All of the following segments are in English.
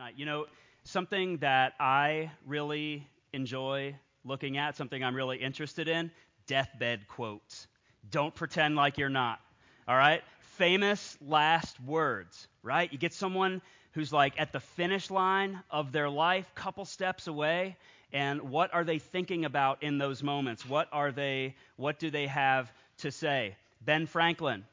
tonight. You know, something that I really enjoy looking at, something I'm really interested in deathbed quotes. Don't pretend like you're not. All right? Famous last words, right? You get someone who's like at the finish line of their life, couple steps away, and what are they thinking about in those moments? What are they what do they have to say? Ben Franklin,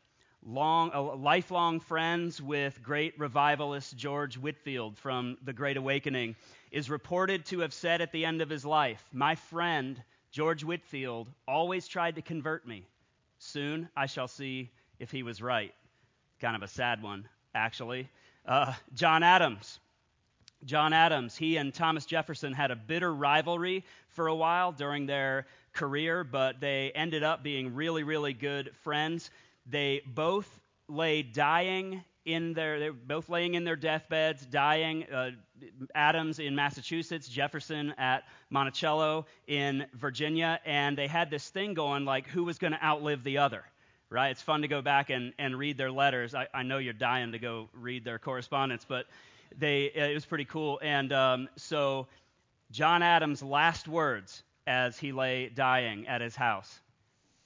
long, uh, lifelong friends with great revivalist George Whitefield from the Great Awakening, is reported to have said at the end of his life, My friend, George Whitefield, always tried to convert me. Soon I shall see if he was right. Kind of a sad one, actually. Uh, John Adams. John Adams, he and Thomas Jefferson had a bitter rivalry for a while during their career, but they ended up being really, really good friends. They both lay dying in their, they're both laying in their deathbeds, dying. Uh, Adams in Massachusetts, Jefferson at Monticello in Virginia, and they had this thing going like who was going to outlive the other, right? It's fun to go back and, and read their letters. I, I know you're dying to go read their correspondence, but they, it was pretty cool. And um, so John Adams' last words as he lay dying at his house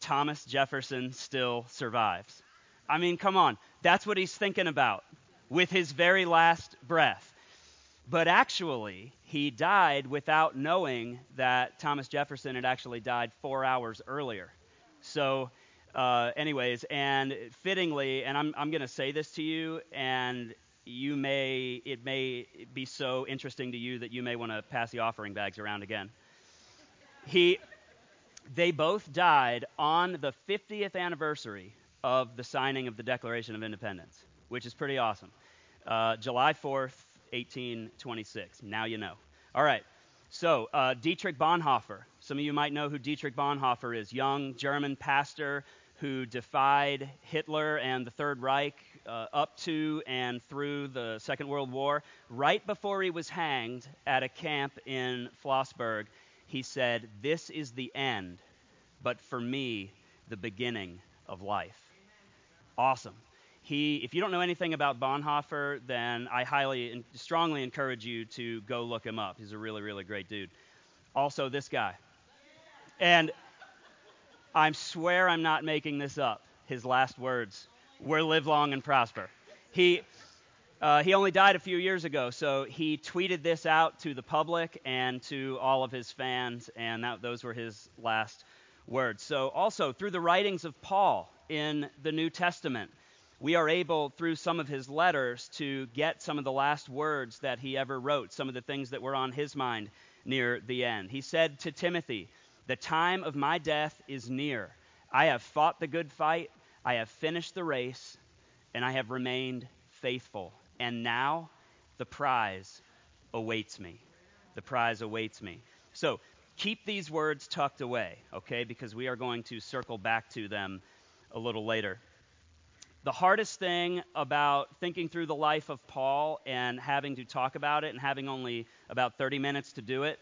Thomas Jefferson still survives. I mean, come on. That's what he's thinking about with his very last breath. But actually, he died without knowing that Thomas Jefferson had actually died four hours earlier. So, uh, anyways, and fittingly, and I'm, I'm going to say this to you, and you may, it may be so interesting to you that you may want to pass the offering bags around again. He, they both died on the 50th anniversary of the signing of the Declaration of Independence, which is pretty awesome. Uh, July 4th, 1826. Now you know. All right. So, uh, Dietrich Bonhoeffer. Some of you might know who Dietrich Bonhoeffer is. Young German pastor who defied Hitler and the Third Reich uh, up to and through the Second World War. Right before he was hanged at a camp in Flossenbürg, he said, This is the end, but for me, the beginning of life. Awesome. He, if you don't know anything about Bonhoeffer, then I highly and strongly encourage you to go look him up. He's a really, really great dude. Also, this guy. And I swear I'm not making this up. His last words were live long and prosper. He, uh, he only died a few years ago, so he tweeted this out to the public and to all of his fans, and that, those were his last words. So, also, through the writings of Paul in the New Testament, we are able, through some of his letters, to get some of the last words that he ever wrote, some of the things that were on his mind near the end. He said to Timothy, The time of my death is near. I have fought the good fight, I have finished the race, and I have remained faithful. And now the prize awaits me. The prize awaits me. So keep these words tucked away, okay, because we are going to circle back to them a little later. The hardest thing about thinking through the life of Paul and having to talk about it and having only about 30 minutes to do it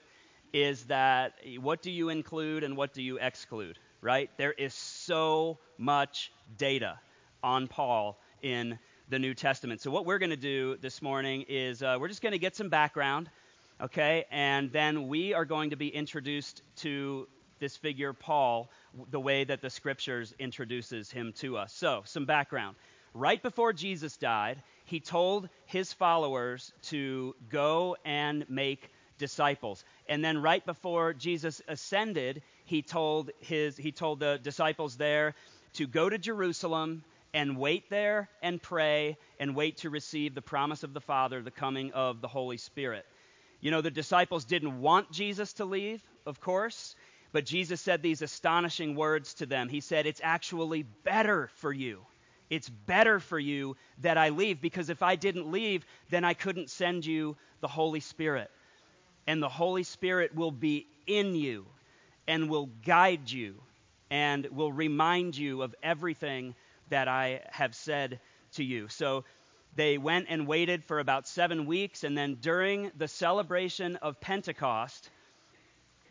is that what do you include and what do you exclude, right? There is so much data on Paul in the New Testament. So, what we're going to do this morning is uh, we're just going to get some background, okay? And then we are going to be introduced to this figure, Paul, the way that the scriptures introduces him to us. So, some background. Right before Jesus died, he told his followers to go and make disciples. And then right before Jesus ascended, he told his he told the disciples there to go to Jerusalem and wait there and pray and wait to receive the promise of the Father, the coming of the Holy Spirit. You know, the disciples didn't want Jesus to leave, of course. But Jesus said these astonishing words to them. He said, It's actually better for you. It's better for you that I leave because if I didn't leave, then I couldn't send you the Holy Spirit. And the Holy Spirit will be in you and will guide you and will remind you of everything that I have said to you. So they went and waited for about seven weeks, and then during the celebration of Pentecost,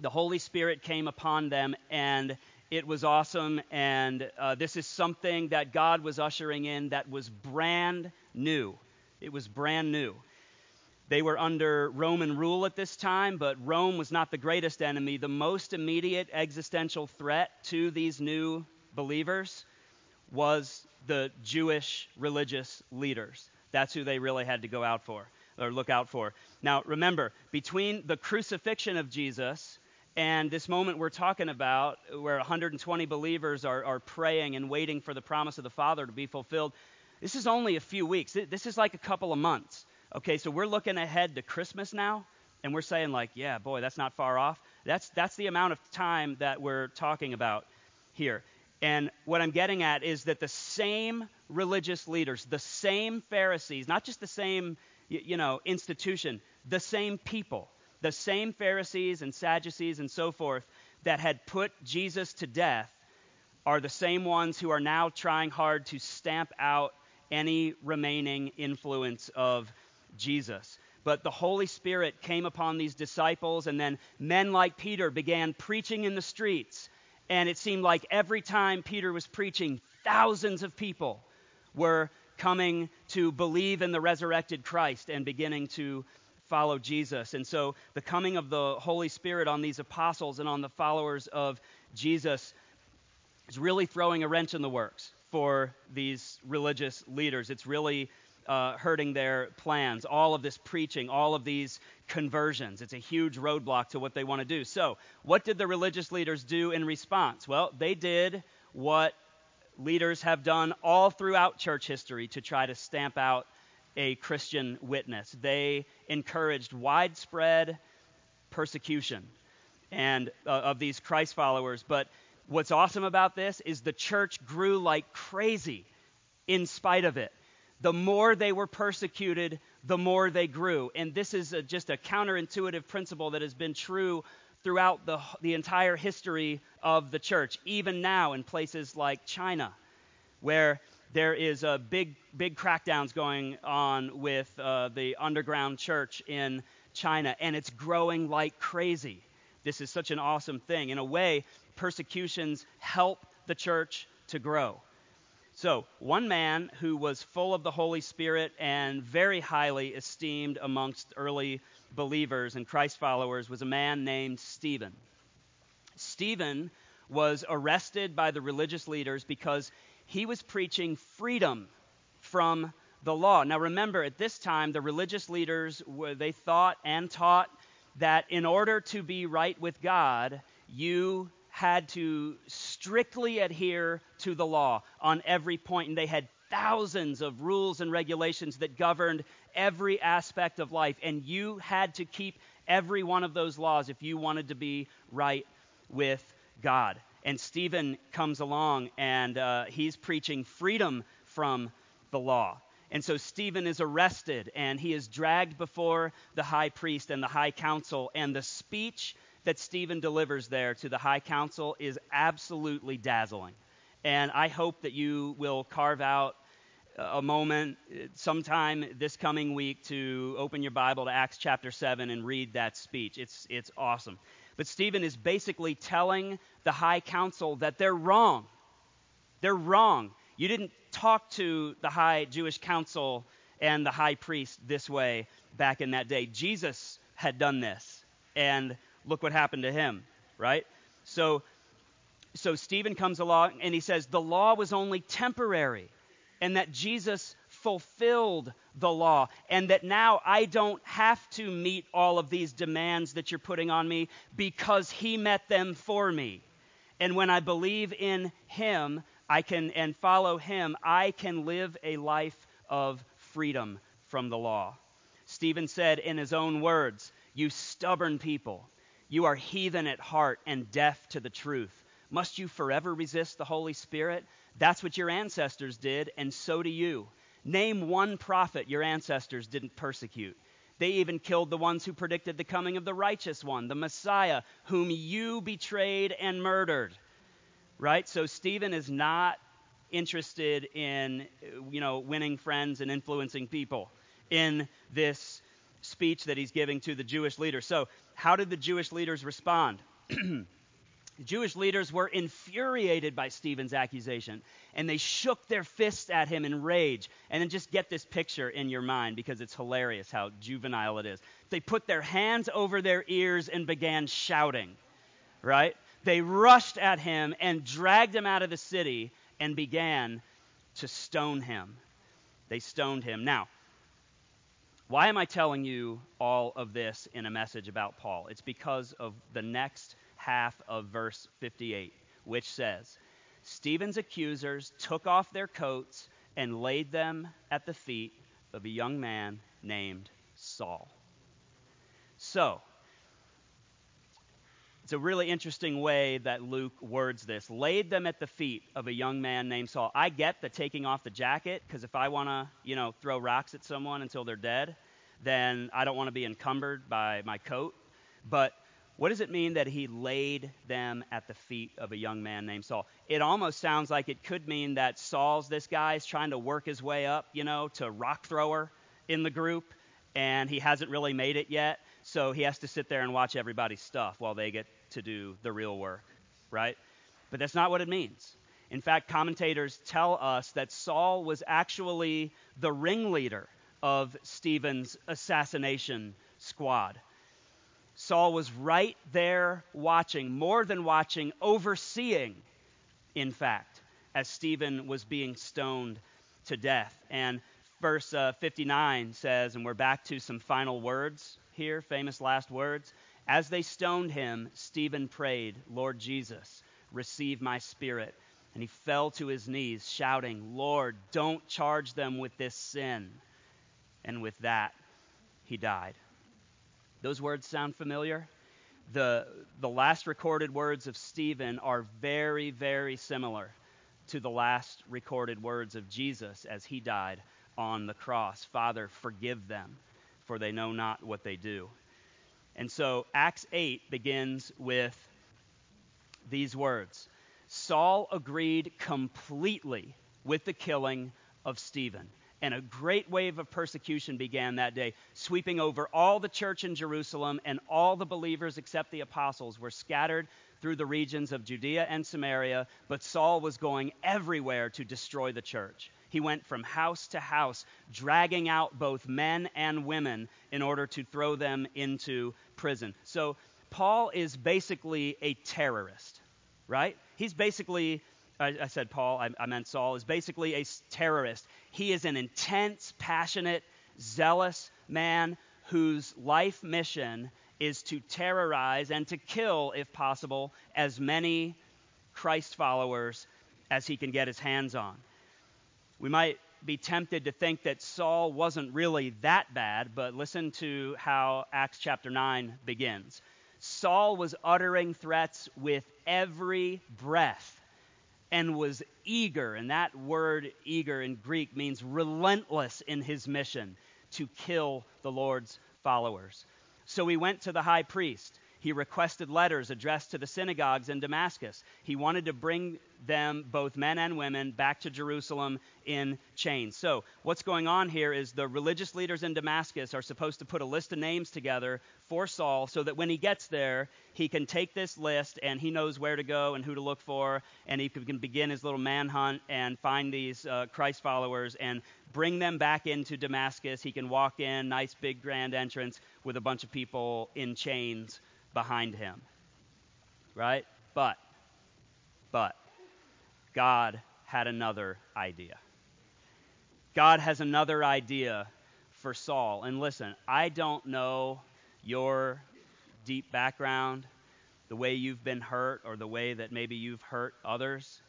the Holy Spirit came upon them, and it was awesome. And uh, this is something that God was ushering in that was brand new. It was brand new. They were under Roman rule at this time, but Rome was not the greatest enemy. The most immediate existential threat to these new believers was the Jewish religious leaders. That's who they really had to go out for or look out for. Now, remember, between the crucifixion of Jesus and this moment we're talking about, where 120 believers are, are praying and waiting for the promise of the Father to be fulfilled, this is only a few weeks. This is like a couple of months. Okay, so we're looking ahead to Christmas now, and we're saying, like, yeah, boy, that's not far off. That's, that's the amount of time that we're talking about here. And what I'm getting at is that the same religious leaders, the same Pharisees, not just the same, you know, institution, the same people, the same Pharisees and Sadducees and so forth that had put Jesus to death are the same ones who are now trying hard to stamp out any remaining influence of Jesus. But the Holy Spirit came upon these disciples, and then men like Peter began preaching in the streets and it seemed like every time Peter was preaching, thousands of people were coming to believe in the resurrected Christ and beginning to follow Jesus. And so the coming of the Holy Spirit on these apostles and on the followers of Jesus is really throwing a wrench in the works for these religious leaders. It's really uh, hurting their plans. All of this preaching, all of these conversions. It's a huge roadblock to what they want to do. So, what did the religious leaders do in response? Well, they did what leaders have done all throughout church history to try to stamp out a Christian witness. They encouraged widespread persecution and uh, of these Christ followers. But what's awesome about this is the church grew like crazy in spite of it the more they were persecuted, the more they grew. And this is a, just a counterintuitive principle that has been true throughout the, the entire history of the church, even now in places like China, where there is a big, big crackdowns going on with uh, the underground church in China, and it's growing like crazy. This is such an awesome thing. In a way, persecutions help the church to grow. So, one man who was full of the Holy Spirit and very highly esteemed amongst early believers and Christ followers was a man named Stephen. Stephen was arrested by the religious leaders because he was preaching freedom from the law. Now remember at this time the religious leaders they thought and taught that in order to be right with God, you had to strictly adhere to the law on every point, and they had thousands of rules and regulations that governed every aspect of life, and you had to keep every one of those laws if you wanted to be right with God. And Stephen comes along and uh, he's preaching freedom from the law. And so Stephen is arrested and he is dragged before the high priest and the high council, and the speech that Stephen delivers there to the high council is absolutely dazzling. And I hope that you will carve out a moment sometime this coming week to open your Bible to Acts chapter 7 and read that speech. It's, it's awesome. But Stephen is basically telling the high council that they're wrong. They're wrong. You didn't talk to the high Jewish council and the high priest this way back in that day. Jesus had done this. And look what happened to him, right? So, so Stephen comes along and he says the law was only temporary and that Jesus fulfilled the law and that now I don't have to meet all of these demands that you're putting on me because he met them for me. And when I believe in him, I can and follow him, I can live a life of freedom from the law. Stephen said in his own words, You stubborn people, you are heathen at heart and deaf to the truth. Must you forever resist the Holy Spirit? That's what your ancestors did, and so do you. Name one prophet your ancestors didn't persecute. They even killed the ones who predicted the coming of the righteous one, the Messiah, whom you betrayed and murdered. Right? So Stephen is not interested in, you know, winning friends and influencing people in this speech that he's giving to the Jewish leaders. So how did the Jewish leaders respond? Jewish leaders were infuriated by Stephen's accusation, and they shook their fists at him in rage. And then just get this picture in your mind because it's hilarious how juvenile it is. They put their hands over their ears and began shouting, right? They rushed at him and dragged him out of the city and began to stone him. They stoned him. Now, why am I telling you all of this in a message about Paul? It's because of the next half of verse 58, which says, Stephen's accusers took off their coats and laid them at the feet of a young man named Saul. So, it's a really interesting way that Luke words this. Laid them at the feet of a young man named Saul. I get the taking off the jacket because if I want to, you know, throw rocks at someone until they're dead, then I don't want to be encumbered by my coat. But what does it mean that he laid them at the feet of a young man named Saul? It almost sounds like it could mean that Saul's this guy's trying to work his way up, you know, to rock thrower in the group, and he hasn't really made it yet. So he has to sit there and watch everybody's stuff while they get to do the real work, right? But that's not what it means. In fact, commentators tell us that Saul was actually the ringleader of Stephen's assassination squad. Saul was right there watching, more than watching, overseeing, in fact, as Stephen was being stoned to death. And verse uh, 59 says, and we're back to some final words here, famous last words. As they stoned him, Stephen prayed, Lord Jesus, receive my spirit. And he fell to his knees, shouting, Lord, don't charge them with this sin. And with that, he died. Those words sound familiar? The, the last recorded words of Stephen are very, very similar to the last recorded words of Jesus as he died on the cross Father, forgive them, for they know not what they do. And so Acts 8 begins with these words. Saul agreed completely with the killing of Stephen. And a great wave of persecution began that day, sweeping over all the church in Jerusalem, and all the believers except the apostles were scattered through the regions of Judea and Samaria, but Saul was going everywhere to destroy the church. He went from house to house, dragging out both men and women in order to throw them into prison. So, Paul is basically a terrorist, right? He's basically I, said Paul, I, I meant Saul, is basically a terrorist. He is an intense, passionate, zealous man whose life mission is to terrorize and to kill, if possible, as many Christ followers as he can get his hands on. We might be tempted to think that Saul wasn't really that bad, but listen to how Acts chapter 9 begins. Saul was uttering threats with every breath and was eager, and that word eager in Greek means relentless in his mission to kill the Lord's followers. So he went to the high priest. He requested letters addressed to the synagogues in Damascus. He wanted to bring them, both men and women, back to Jerusalem in chains. So, what's going on here is the religious leaders in Damascus are supposed to put a list of names together for Saul so that when he gets there, he can take this list and he knows where to go and who to look for, and he can begin his little manhunt and find these uh, Christ followers and bring them back into Damascus. He can walk in, nice big grand entrance with a bunch of people in chains behind him. Right? But, but, God had another idea. God has another idea for Saul. And listen, I don't know your deep background, the way you've been hurt, or the way that maybe you've hurt others.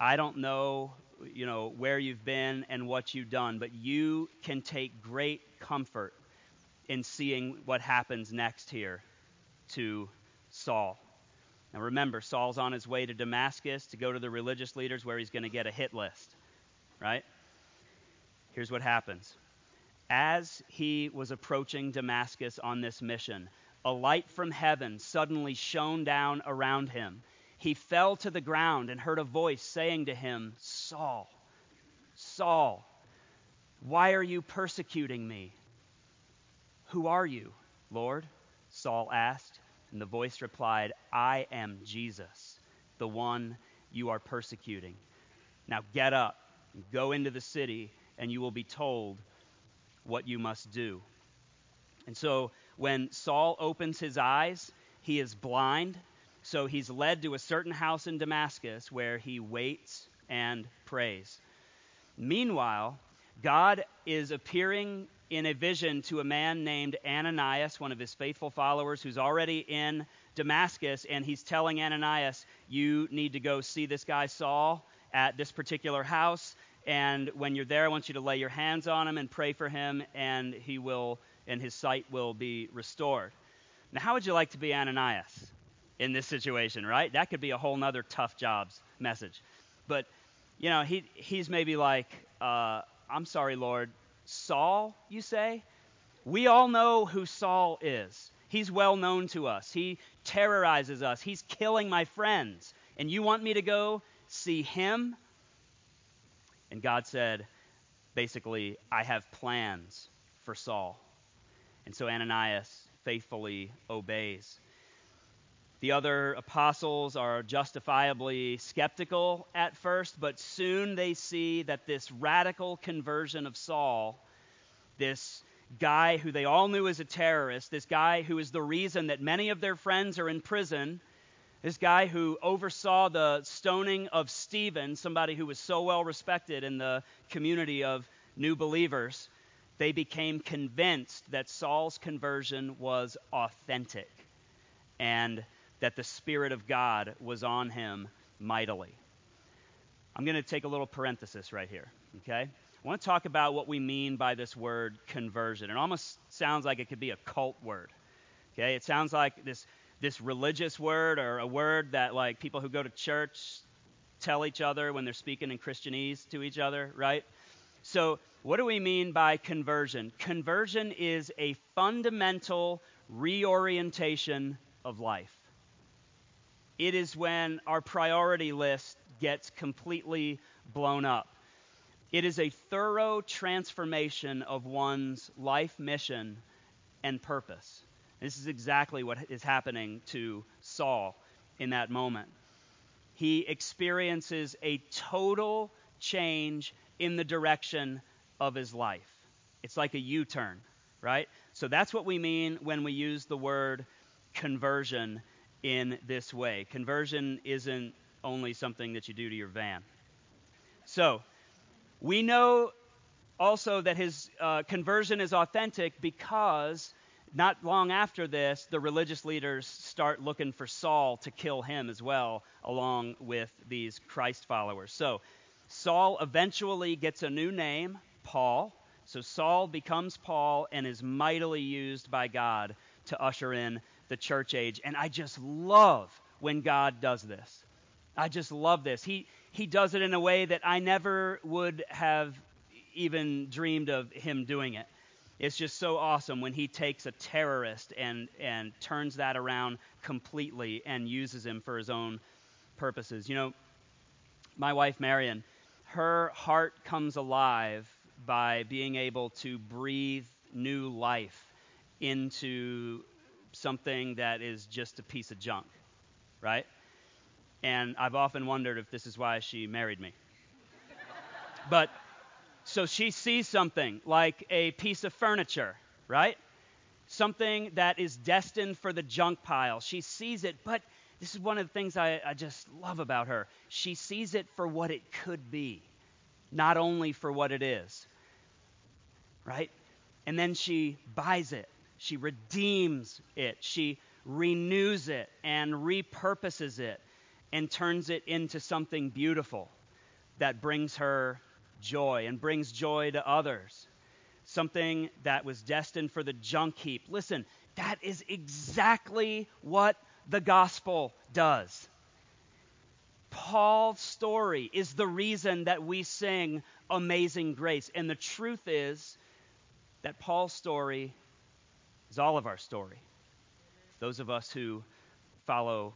I don't know, you know, where you've been and what you've done, but you can take great comfort in seeing what happens next here to Saul. Now remember, Saul's on his way to Damascus to go to the religious leaders where he's going to get a hit list, right? Here's what happens. As he was approaching Damascus on this mission, a light from heaven suddenly shone down around him. He fell to the ground and heard a voice saying to him, Saul, Saul, why are you persecuting me? Who are you, Lord? Saul asked. And the voice replied, I am Jesus, the one you are persecuting. Now get up, go into the city, and you will be told what you must do. And so when Saul opens his eyes, he is blind. So he's led to a certain house in Damascus where he waits and prays. Meanwhile, God is appearing in a vision to a man named Ananias, one of his faithful followers who's already in Damascus, and he's telling Ananias, You need to go see this guy Saul at this particular house. And when you're there, I want you to lay your hands on him and pray for him, and he will, and his sight will be restored. Now, how would you like to be Ananias in this situation, right? That could be a whole nother tough jobs message. But, you know, he, he's maybe like, uh, I'm sorry, Lord, Saul, you say? We all know who Saul is. He's well known to us. He terrorizes us. He's killing my friends. And you want me to go see him? And God said, basically, I have plans for Saul. And so Ananias faithfully obeys. The other apostles are justifiably skeptical at first, but soon they see that this radical conversion of Saul, this guy who they all knew as a terrorist, this guy who is the reason that many of their friends are in prison, this guy who oversaw the stoning of Stephen, somebody who was so well respected in the community of new believers, they became convinced that Saul's conversion was authentic. And that the Spirit of God was on him mightily. I'm going to take a little parenthesis right here, okay? I want to talk about what we mean by this word conversion. It almost sounds like it could be a cult word, okay? It sounds like this, this religious word or a word that, like, people who go to church tell each other when they're speaking in Christianese to each other, right? So, what do we mean by conversion? Conversion is a fundamental reorientation of life. It is when our priority list gets completely blown up. It is a thorough transformation of one's life mission and purpose. This is exactly what is happening to Saul in that moment. He experiences a total change in the direction of his life. It's like a U turn, right? So that's what we mean when we use the word conversion in this way. Conversion isn't only something that you do to your van. So, we know also that his uh, conversion is authentic because not long after this, the religious leaders start looking for Saul to kill him as well, along with these Christ followers. So, Saul eventually gets a new name, Paul. So, Saul becomes Paul and is mightily used by God to usher in the church age. And I just love when God does this. I just love this. He, he does it in a way that I never would have even dreamed of him doing it. It's just so awesome when he takes a terrorist and, and turns that around completely and uses him for his own purposes. You know, my wife, Marion, her heart comes alive by being able to breathe new life into something that is just a piece of junk, right? And I've often wondered if this is why she married me. but so she sees something like a piece of furniture, right? Something that is destined for the junk pile. She sees it, but this is one of the things I, I just love about her. She sees it for what it could be, not only for what it is, right? And then she buys it she redeems it. She renews it and repurposes it and turns it into something beautiful that brings her joy and brings joy to others. Something that was destined for the junk heap. Listen, that is exactly what the gospel does. Paul's story is the reason that we sing Amazing Grace. And the truth is that Paul's story is all of our story. Those of us who follow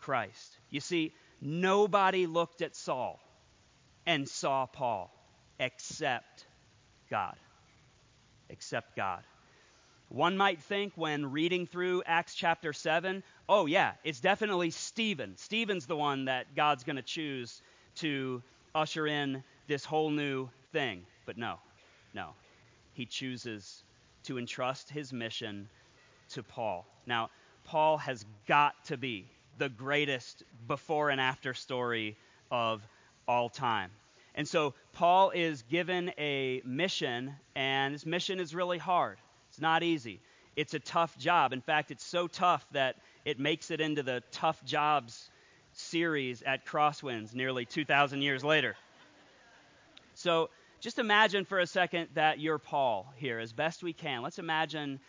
Christ. You see, nobody looked at Saul and saw Paul except God. Except God. One might think when reading through Acts chapter 7, oh, yeah, it's definitely Stephen. Stephen's the one that God's going to choose to usher in this whole new thing. But no, no. He chooses to entrust his mission to Paul. Now, Paul has got to be the greatest before and after story of all time. And so Paul is given a mission, and this mission is really hard. It's not easy. It's a tough job. In fact, it's so tough that it makes it into the tough jobs series at Crosswinds nearly 2,000 years later. So just imagine for a second that you're Paul here, as best we can. Let's imagine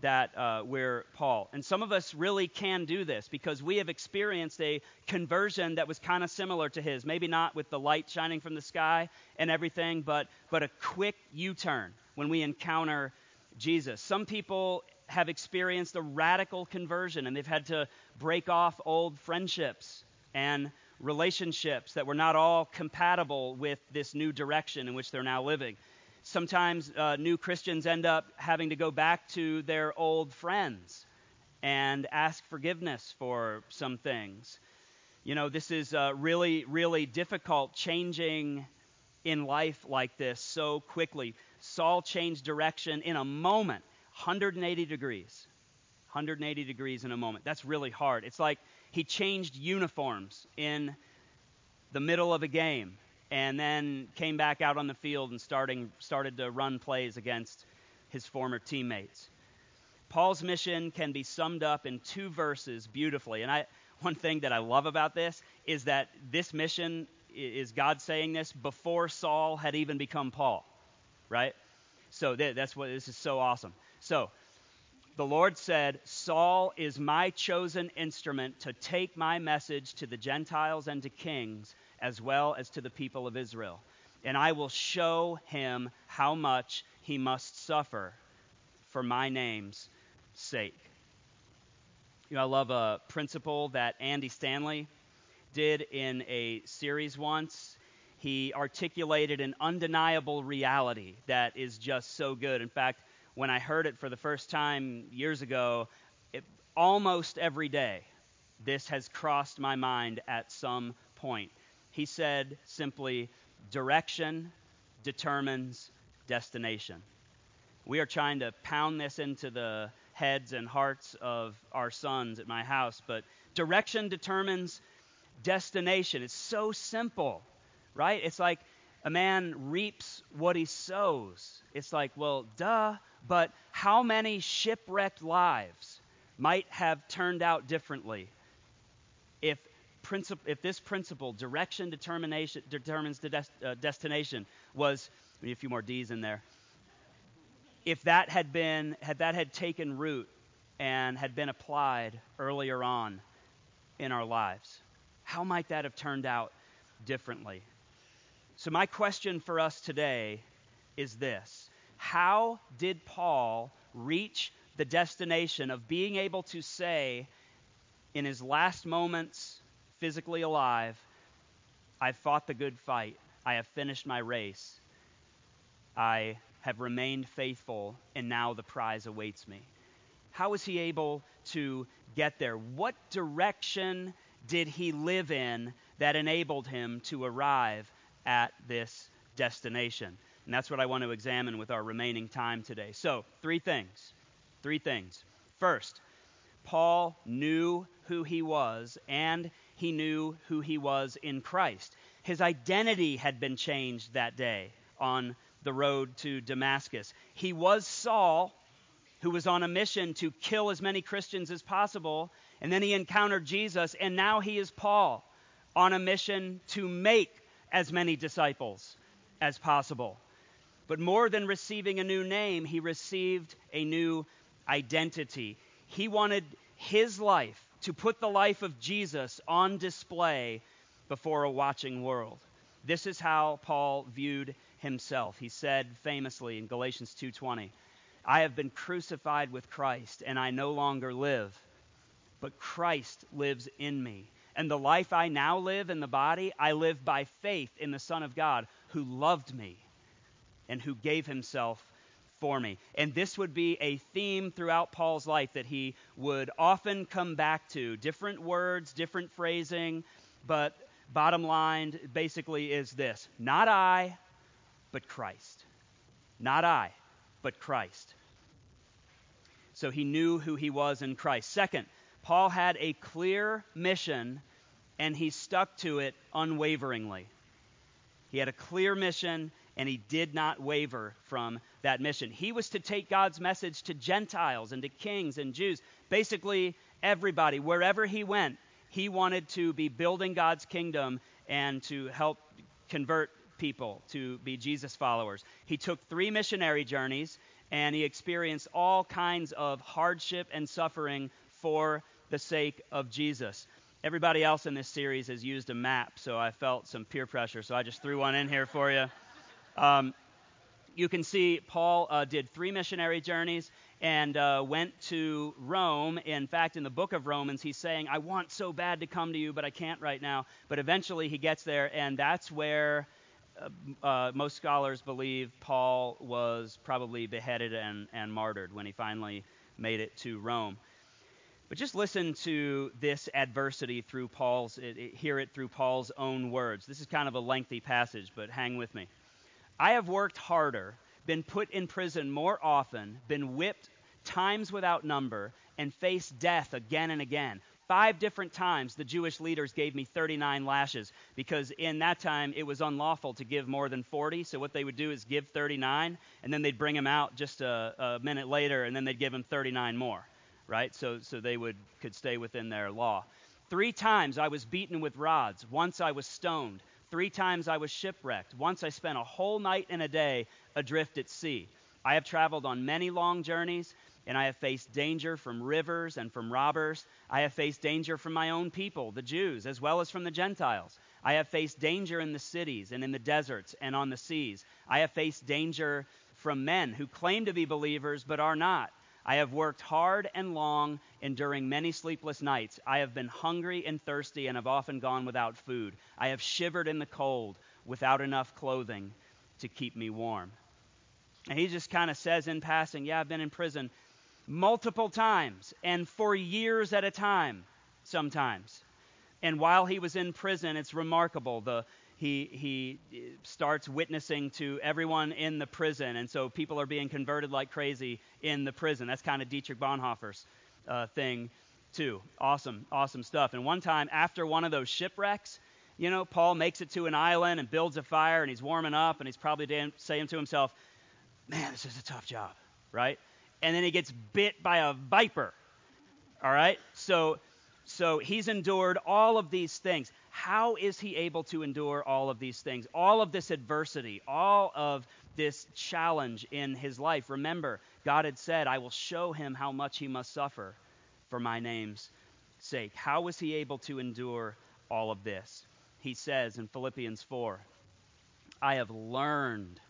that uh, we're Paul. And some of us really can do this because we have experienced a conversion that was kind of similar to his. Maybe not with the light shining from the sky and everything, but, but a quick U turn when we encounter Jesus. Some people have experienced a radical conversion and they've had to break off old friendships and relationships that were not all compatible with this new direction in which they're now living. Sometimes uh, new Christians end up having to go back to their old friends and ask forgiveness for some things. You know, this is uh, really, really difficult changing in life like this so quickly. Saul changed direction in a moment, 180 degrees. 180 degrees in a moment. That's really hard. It's like he changed uniforms in the middle of a game and then came back out on the field and starting, started to run plays against his former teammates. Paul's mission can be summed up in two verses beautifully. And I, one thing that I love about this is that this mission is God saying this before Saul had even become Paul, right? So that's what this is so awesome. So the Lord said, Saul is my chosen instrument to take my message to the Gentiles and to kings, as well as to the people of Israel. And I will show him how much he must suffer for my name's sake. You know, I love a principle that Andy Stanley did in a series once. He articulated an undeniable reality that is just so good. In fact, when I heard it for the first time years ago, it, almost every day, this has crossed my mind at some point. He said simply, direction determines destination. We are trying to pound this into the heads and hearts of our sons at my house, but direction determines destination. It's so simple, right? It's like a man reaps what he sows. It's like, well, duh, but how many shipwrecked lives might have turned out differently if, princip- if this principle, direction determination, determines the uh, destination, was, a few more D's in there, if that had been, had that had taken root and had been applied earlier on in our lives, how might that have turned out differently? So, my question for us today is this How did Paul reach the destination of being able to say, in his last moments, physically alive, I've fought the good fight, I have finished my race, I have remained faithful, and now the prize awaits me? How was he able to get there? What direction did he live in that enabled him to arrive at this destination. And that's what I want to examine with our remaining time today. So, three things. Three things. First, Paul knew who he was, and he knew who he was in Christ. His identity had been changed that day on the road to Damascus. He was Saul, who was on a mission to kill as many Christians as possible, and then he encountered Jesus, and now he is Paul on a mission to make as many disciples as possible. But more than receiving a new name, he received a new identity. He wanted his life to put the life of Jesus on display before a watching world. This is how Paul viewed himself. He said famously in Galatians 2:20, "I have been crucified with Christ, and I no longer live, but Christ lives in me." And the life I now live in the body, I live by faith in the Son of God who loved me and who gave himself for me. And this would be a theme throughout Paul's life that he would often come back to. Different words, different phrasing, but bottom line basically is this not I, but Christ. Not I, but Christ. So he knew who he was in Christ. Second, Paul had a clear mission and he stuck to it unwaveringly. He had a clear mission and he did not waver from that mission. He was to take God's message to Gentiles and to kings and Jews, basically everybody, wherever he went. He wanted to be building God's kingdom and to help convert people to be Jesus followers. He took three missionary journeys and he experienced all kinds of hardship and suffering for the sake of Jesus. Everybody else in this series has used a map, so I felt some peer pressure, so I just threw one in here for you. Um, you can see Paul uh, did three missionary journeys and uh, went to Rome. In fact, in the book of Romans, he's saying, I want so bad to come to you, but I can't right now. But eventually he gets there, and that's where uh, uh most scholars believe Paul was probably beheaded and, and martyred when he finally made it to Rome. But just listen to this adversity through Paul's, it, it, hear it through Paul's own words. This is kind of a lengthy passage, but hang with me. I have worked harder, been put in prison more often, been whipped times without number, and faced death again and again. Five different times the Jewish leaders gave me 39 lashes because in that time it was unlawful to give more than 40. So what they would do is give 39, and then they'd bring him out just a, a minute later, and then they'd give him 39 more, right? So, so they would could stay within their law. Three times I was beaten with rods. Once I was stoned. Three times I was shipwrecked. Once I spent a whole night and a day adrift at sea. I have traveled on many long journeys, and I have faced danger from rivers and from robbers. I have faced danger from my own people, the Jews, as well as from the Gentiles. I have faced danger in the cities and in the deserts and on the seas. I have faced danger from men who claim to be believers but are not. I have worked hard and long, enduring many sleepless nights. I have been hungry and thirsty and have often gone without food. I have shivered in the cold without enough clothing to keep me warm. And he just kind of says in passing, Yeah, I've been in prison multiple times and for years at a time, sometimes. And while he was in prison, it's remarkable the he, he starts witnessing to everyone in the prison. And so people are being converted like crazy in the prison. That's kind of Dietrich Bonhoeffer's uh, thing, too. Awesome, awesome stuff. And one time, after one of those shipwrecks, you know, Paul makes it to an island and builds a fire and he's warming up and he's probably saying to himself, man, this is a tough job, right? And then he gets bit by a viper, all right? So, so he's endured all of these things. How is he able to endure all of these things, all of this adversity, all of this challenge in his life? Remember, God had said, I will show him how much he must suffer for my name's sake. How was he able to endure all of this? He says in Philippians 4, I have learned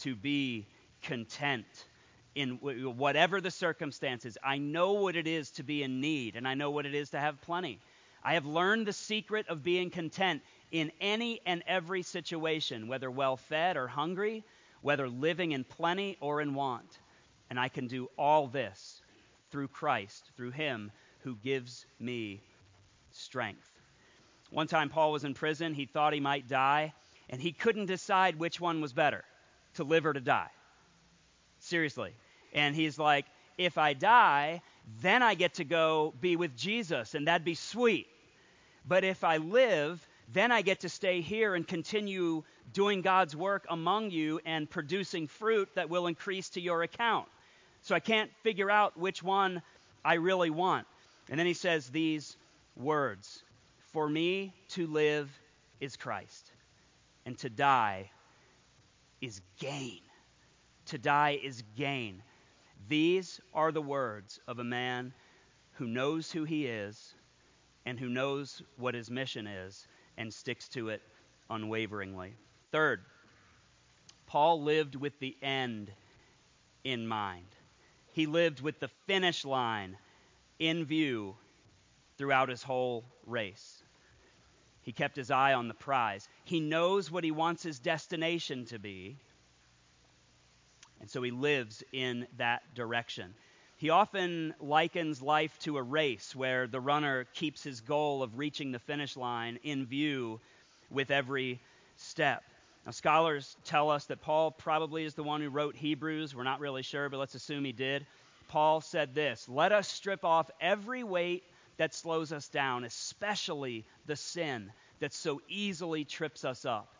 to be content in whatever the circumstances. I know what it is to be in need, and I know what it is to have plenty. I have learned the secret of being content in any and every situation, whether well fed or hungry, whether living in plenty or in want. And I can do all this through Christ, through Him who gives me strength. One time, Paul was in prison. He thought he might die, and he couldn't decide which one was better to live or to die. Seriously. And he's like, if I die, then I get to go be with Jesus, and that'd be sweet. But if I live, then I get to stay here and continue doing God's work among you and producing fruit that will increase to your account. So I can't figure out which one I really want. And then he says these words For me to live is Christ, and to die is gain. To die is gain. These are the words of a man who knows who he is and who knows what his mission is and sticks to it unwaveringly. Third, Paul lived with the end in mind. He lived with the finish line in view throughout his whole race. He kept his eye on the prize. He knows what he wants his destination to be, And so he lives in that direction. He often likens life to a race where the runner keeps his goal of reaching the finish line in view with every step. Now, scholars tell us that Paul probably is the one who wrote Hebrews. We're not really sure, but let's assume he did. Paul said this Let us strip off every weight that slows us down, especially the sin that so easily trips us up,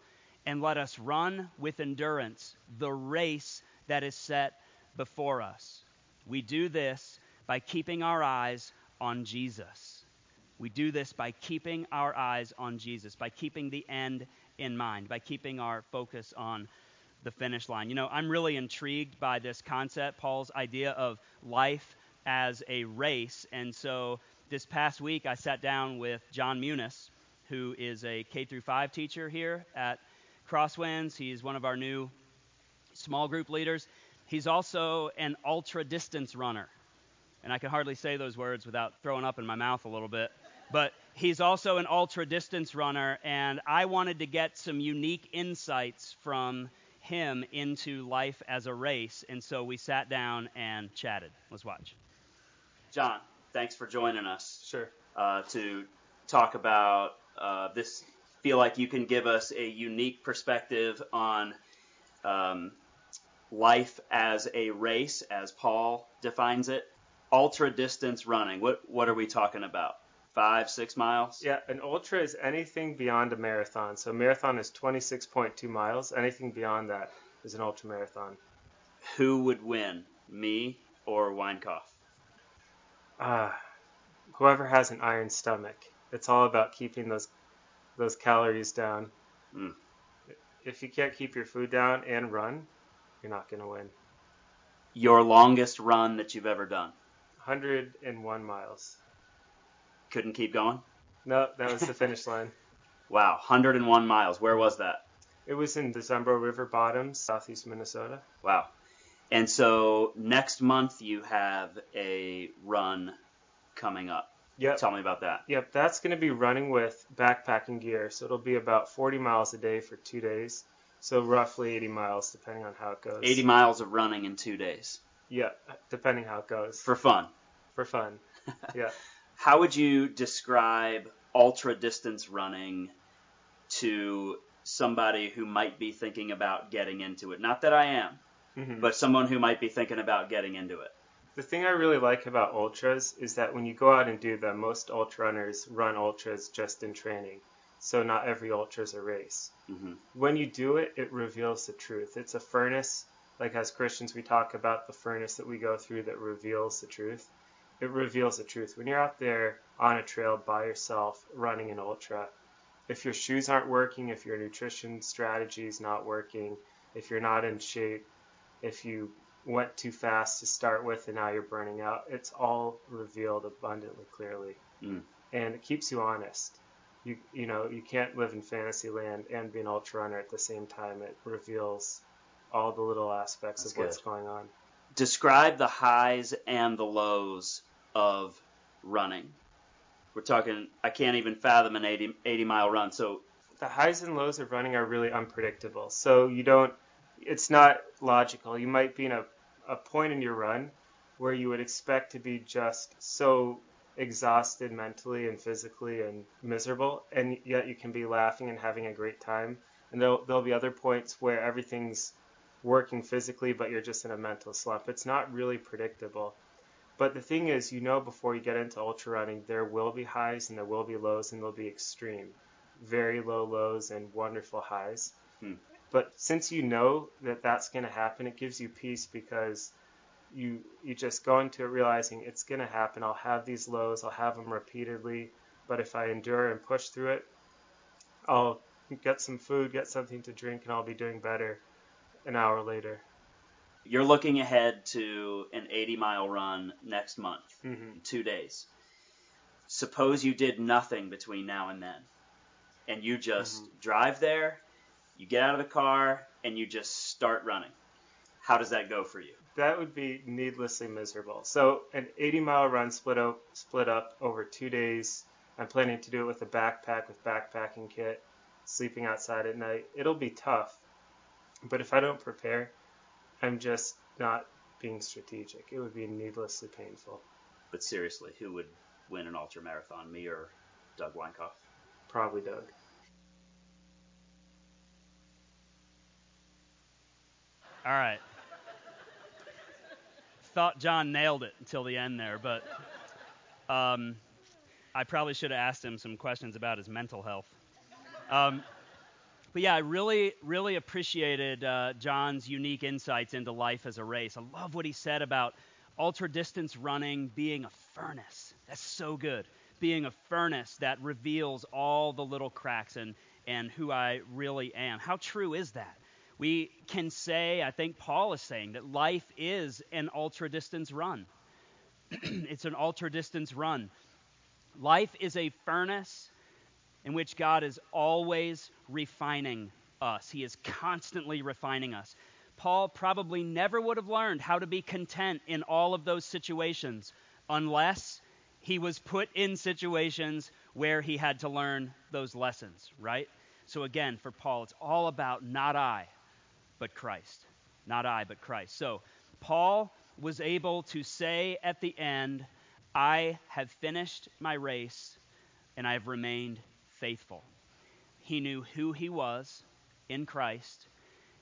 and let us run with endurance the race that is set before us. We do this by keeping our eyes on Jesus. We do this by keeping our eyes on Jesus, by keeping the end in mind, by keeping our focus on the finish line. You know, I'm really intrigued by this concept, Paul's idea of life as a race. And so this past week, I sat down with John Muniz, who is a K through 5 teacher here at Crosswinds. He's one of our new small group leaders. He's also an ultra distance runner. And I can hardly say those words without throwing up in my mouth a little bit. But he's also an ultra distance runner, and I wanted to get some unique insights from him into life as a race. And so we sat down and chatted. Let's watch. John, thanks for joining us. Sure. Uh, to talk about uh, this, feel like you can give us a unique perspective on um, life as a race, as Paul defines it. Ultra distance running. What what are we talking about? Five, six miles? Yeah, an ultra is anything beyond a marathon. So a marathon is 26.2 miles. Anything beyond that is an ultra marathon. Who would win, me or Winecoff? Uh, whoever has an iron stomach. It's all about keeping those those calories down. Mm. If you can't keep your food down and run, you're not going to win. Your longest run that you've ever done? 101 miles. Couldn't keep going? No, that was the finish line. Wow, 101 miles. Where was that? It was in the Zumbro River bottoms, southeast Minnesota. Wow. And so next month you have a run coming up. Yep. Tell me about that. Yep, that's going to be running with backpacking gear. So it'll be about 40 miles a day for two days. So roughly 80 miles, depending on how it goes. 80 miles of running in two days. Yeah, depending how it goes. For fun. For fun. Yeah. how would you describe ultra distance running to somebody who might be thinking about getting into it? Not that I am, mm-hmm. but someone who might be thinking about getting into it. The thing I really like about ultras is that when you go out and do them, most ultra runners run ultras just in training. So not every ultra is a race. Mm-hmm. When you do it, it reveals the truth. It's a furnace. Like as Christians, we talk about the furnace that we go through that reveals the truth. It reveals the truth. When you're out there on a trail by yourself running an ultra, if your shoes aren't working, if your nutrition strategy is not working, if you're not in shape, if you went too fast to start with and now you're burning out. It's all revealed abundantly clearly. Mm. And it keeps you honest. You you know, you can't live in fantasy land and be an ultra runner at the same time. It reveals all the little aspects That's of what's going on. Describe the highs and the lows of running. We're talking I can't even fathom an 80, 80 mile run. So the highs and lows of running are really unpredictable. So you don't it's not logical. You might be in a a point in your run where you would expect to be just so exhausted mentally and physically and miserable, and yet you can be laughing and having a great time. And there'll, there'll be other points where everything's working physically, but you're just in a mental slump. It's not really predictable. But the thing is, you know, before you get into ultra running, there will be highs and there will be lows, and they'll be extreme. Very low lows and wonderful highs. Hmm. But since you know that that's going to happen, it gives you peace because you you just go into it realizing it's going to happen. I'll have these lows, I'll have them repeatedly, but if I endure and push through it, I'll get some food, get something to drink, and I'll be doing better an hour later. You're looking ahead to an 80 mile run next month, mm-hmm. two days. Suppose you did nothing between now and then, and you just mm-hmm. drive there you get out of the car and you just start running. How does that go for you? That would be needlessly miserable. So an 80 mile run split up, split up over two days. I'm planning to do it with a backpack with backpacking kit, sleeping outside at night. It'll be tough, but if I don't prepare, I'm just not being strategic. It would be needlessly painful. But seriously, who would win an ultra marathon, me or Doug Weinkauf? Probably Doug. All right. Thought John nailed it until the end there, but um, I probably should have asked him some questions about his mental health. Um, but yeah, I really, really appreciated uh, John's unique insights into life as a race. I love what he said about ultra distance running being a furnace. That's so good. Being a furnace that reveals all the little cracks and, and who I really am. How true is that? We can say, I think Paul is saying, that life is an ultra distance run. it's an ultra distance run. Life is a furnace in which God is always refining us, He is constantly refining us. Paul probably never would have learned how to be content in all of those situations unless he was put in situations where he had to learn those lessons, right? So again, for Paul, it's all about not I, but Christ. Not I, but Christ. So Paul was able to say at the end, I have finished my race and I have remained faithful. He knew who he was in Christ.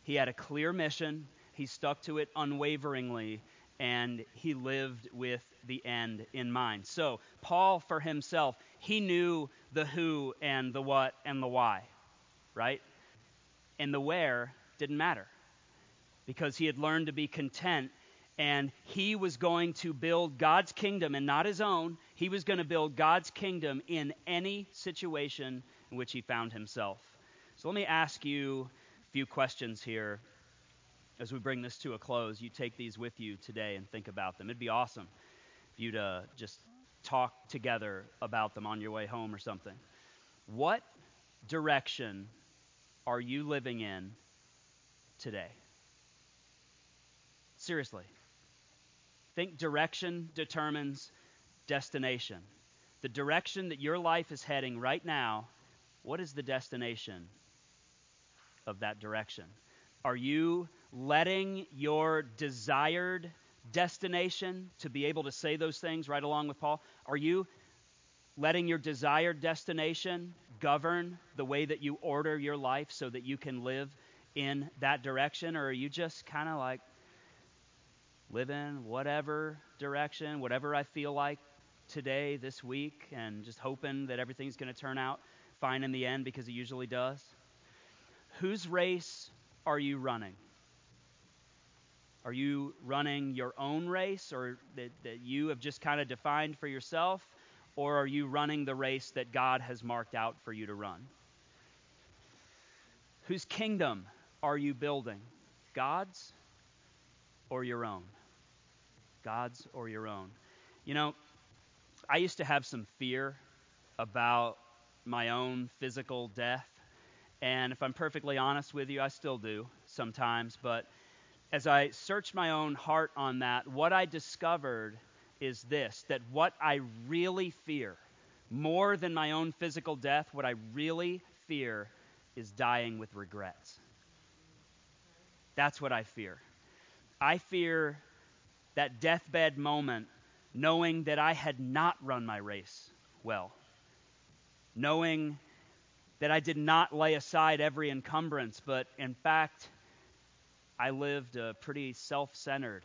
He had a clear mission. He stuck to it unwaveringly, and he lived with the end in mind. So, Paul, for himself, he knew the who and the what and the why, right? And the where didn't matter because he had learned to be content and he was going to build God's kingdom and not his own. He was going to build God's kingdom in any situation in which he found himself. So let me ask you a few questions here as we bring this to a close. You take these with you today and think about them. It'd be awesome if you to just talk together about them on your way home or something. What direction are you living in today? Seriously. Think direction determines destination. The direction that your life is heading right now, what is the destination of that direction? Are you letting your desired destination to be able to say those things right along with Paul? Are you letting your desired destination govern the way that you order your life so that you can live in that direction? Or are you just kind of like, live in whatever direction, whatever I feel like today, this week, and just hoping that everything's going to turn out fine in the end because it usually does. Whose race are you running? Are you running your own race or that, that you have just kind of defined for yourself? Or are you running the race that God has marked out for you to run? Whose kingdom are you building? God's or your own? God's or your own. You know, I used to have some fear about my own physical death. And if I'm perfectly honest with you, I still do sometimes. But as I searched my own heart on that, what I discovered is this that what I really fear, more than my own physical death, what I really fear is dying with regrets. That's what I fear. I fear that deathbed moment, knowing that I had not run my race well, knowing that I did not lay aside every encumbrance, but in fact, I lived a pretty self centered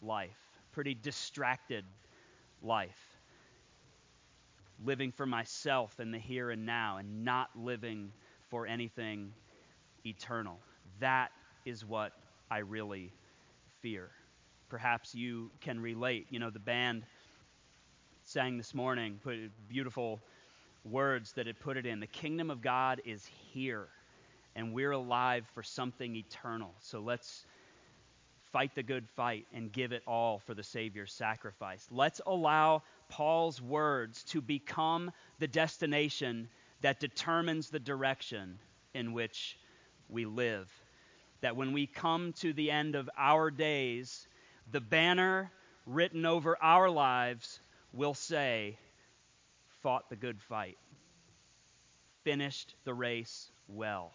life, pretty distracted life, living for myself in the here and now and not living for anything eternal. That is what I really fear perhaps you can relate. You know, the band sang this morning, put beautiful words that it put it in. The kingdom of God is here, and we're alive for something eternal. So let's fight the good fight and give it all for the Savior's sacrifice. Let's allow Paul's words to become the destination that determines the direction in which we live. That when we come to the end of our days, the banner written over our lives will say, fought the good fight, finished the race well,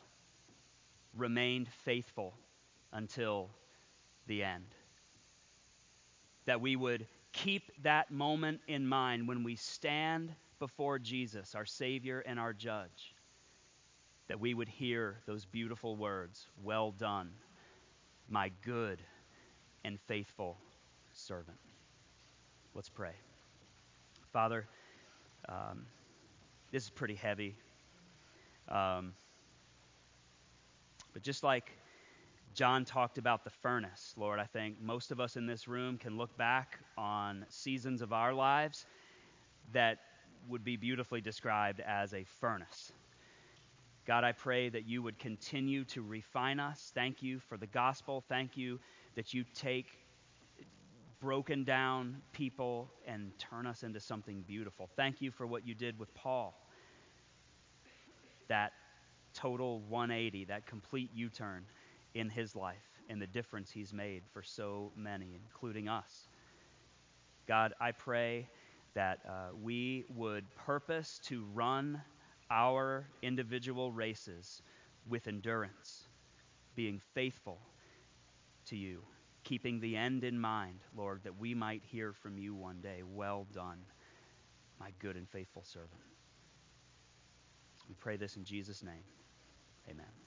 remained faithful until the end. That we would keep that moment in mind when we stand before Jesus, our Savior and our Judge. That we would hear those beautiful words Well done, my good and faithful servant. Let's pray. Father, um, this is pretty heavy. Um, but just like John talked about the furnace, Lord, I think most of us in this room can look back on seasons of our lives that would be beautifully described as a furnace. God, I pray that you would continue to refine us. Thank you for the gospel. Thank you that you take broken down people and turn us into something beautiful. Thank you for what you did with Paul. That total 180, that complete U turn in his life and the difference he's made for so many, including us. God, I pray that uh, we would purpose to run our individual races with endurance, being faithful to you, keeping the end in mind, Lord, that we might hear from you one day. Well done, my good and faithful servant. We pray this in Jesus' name. Amen.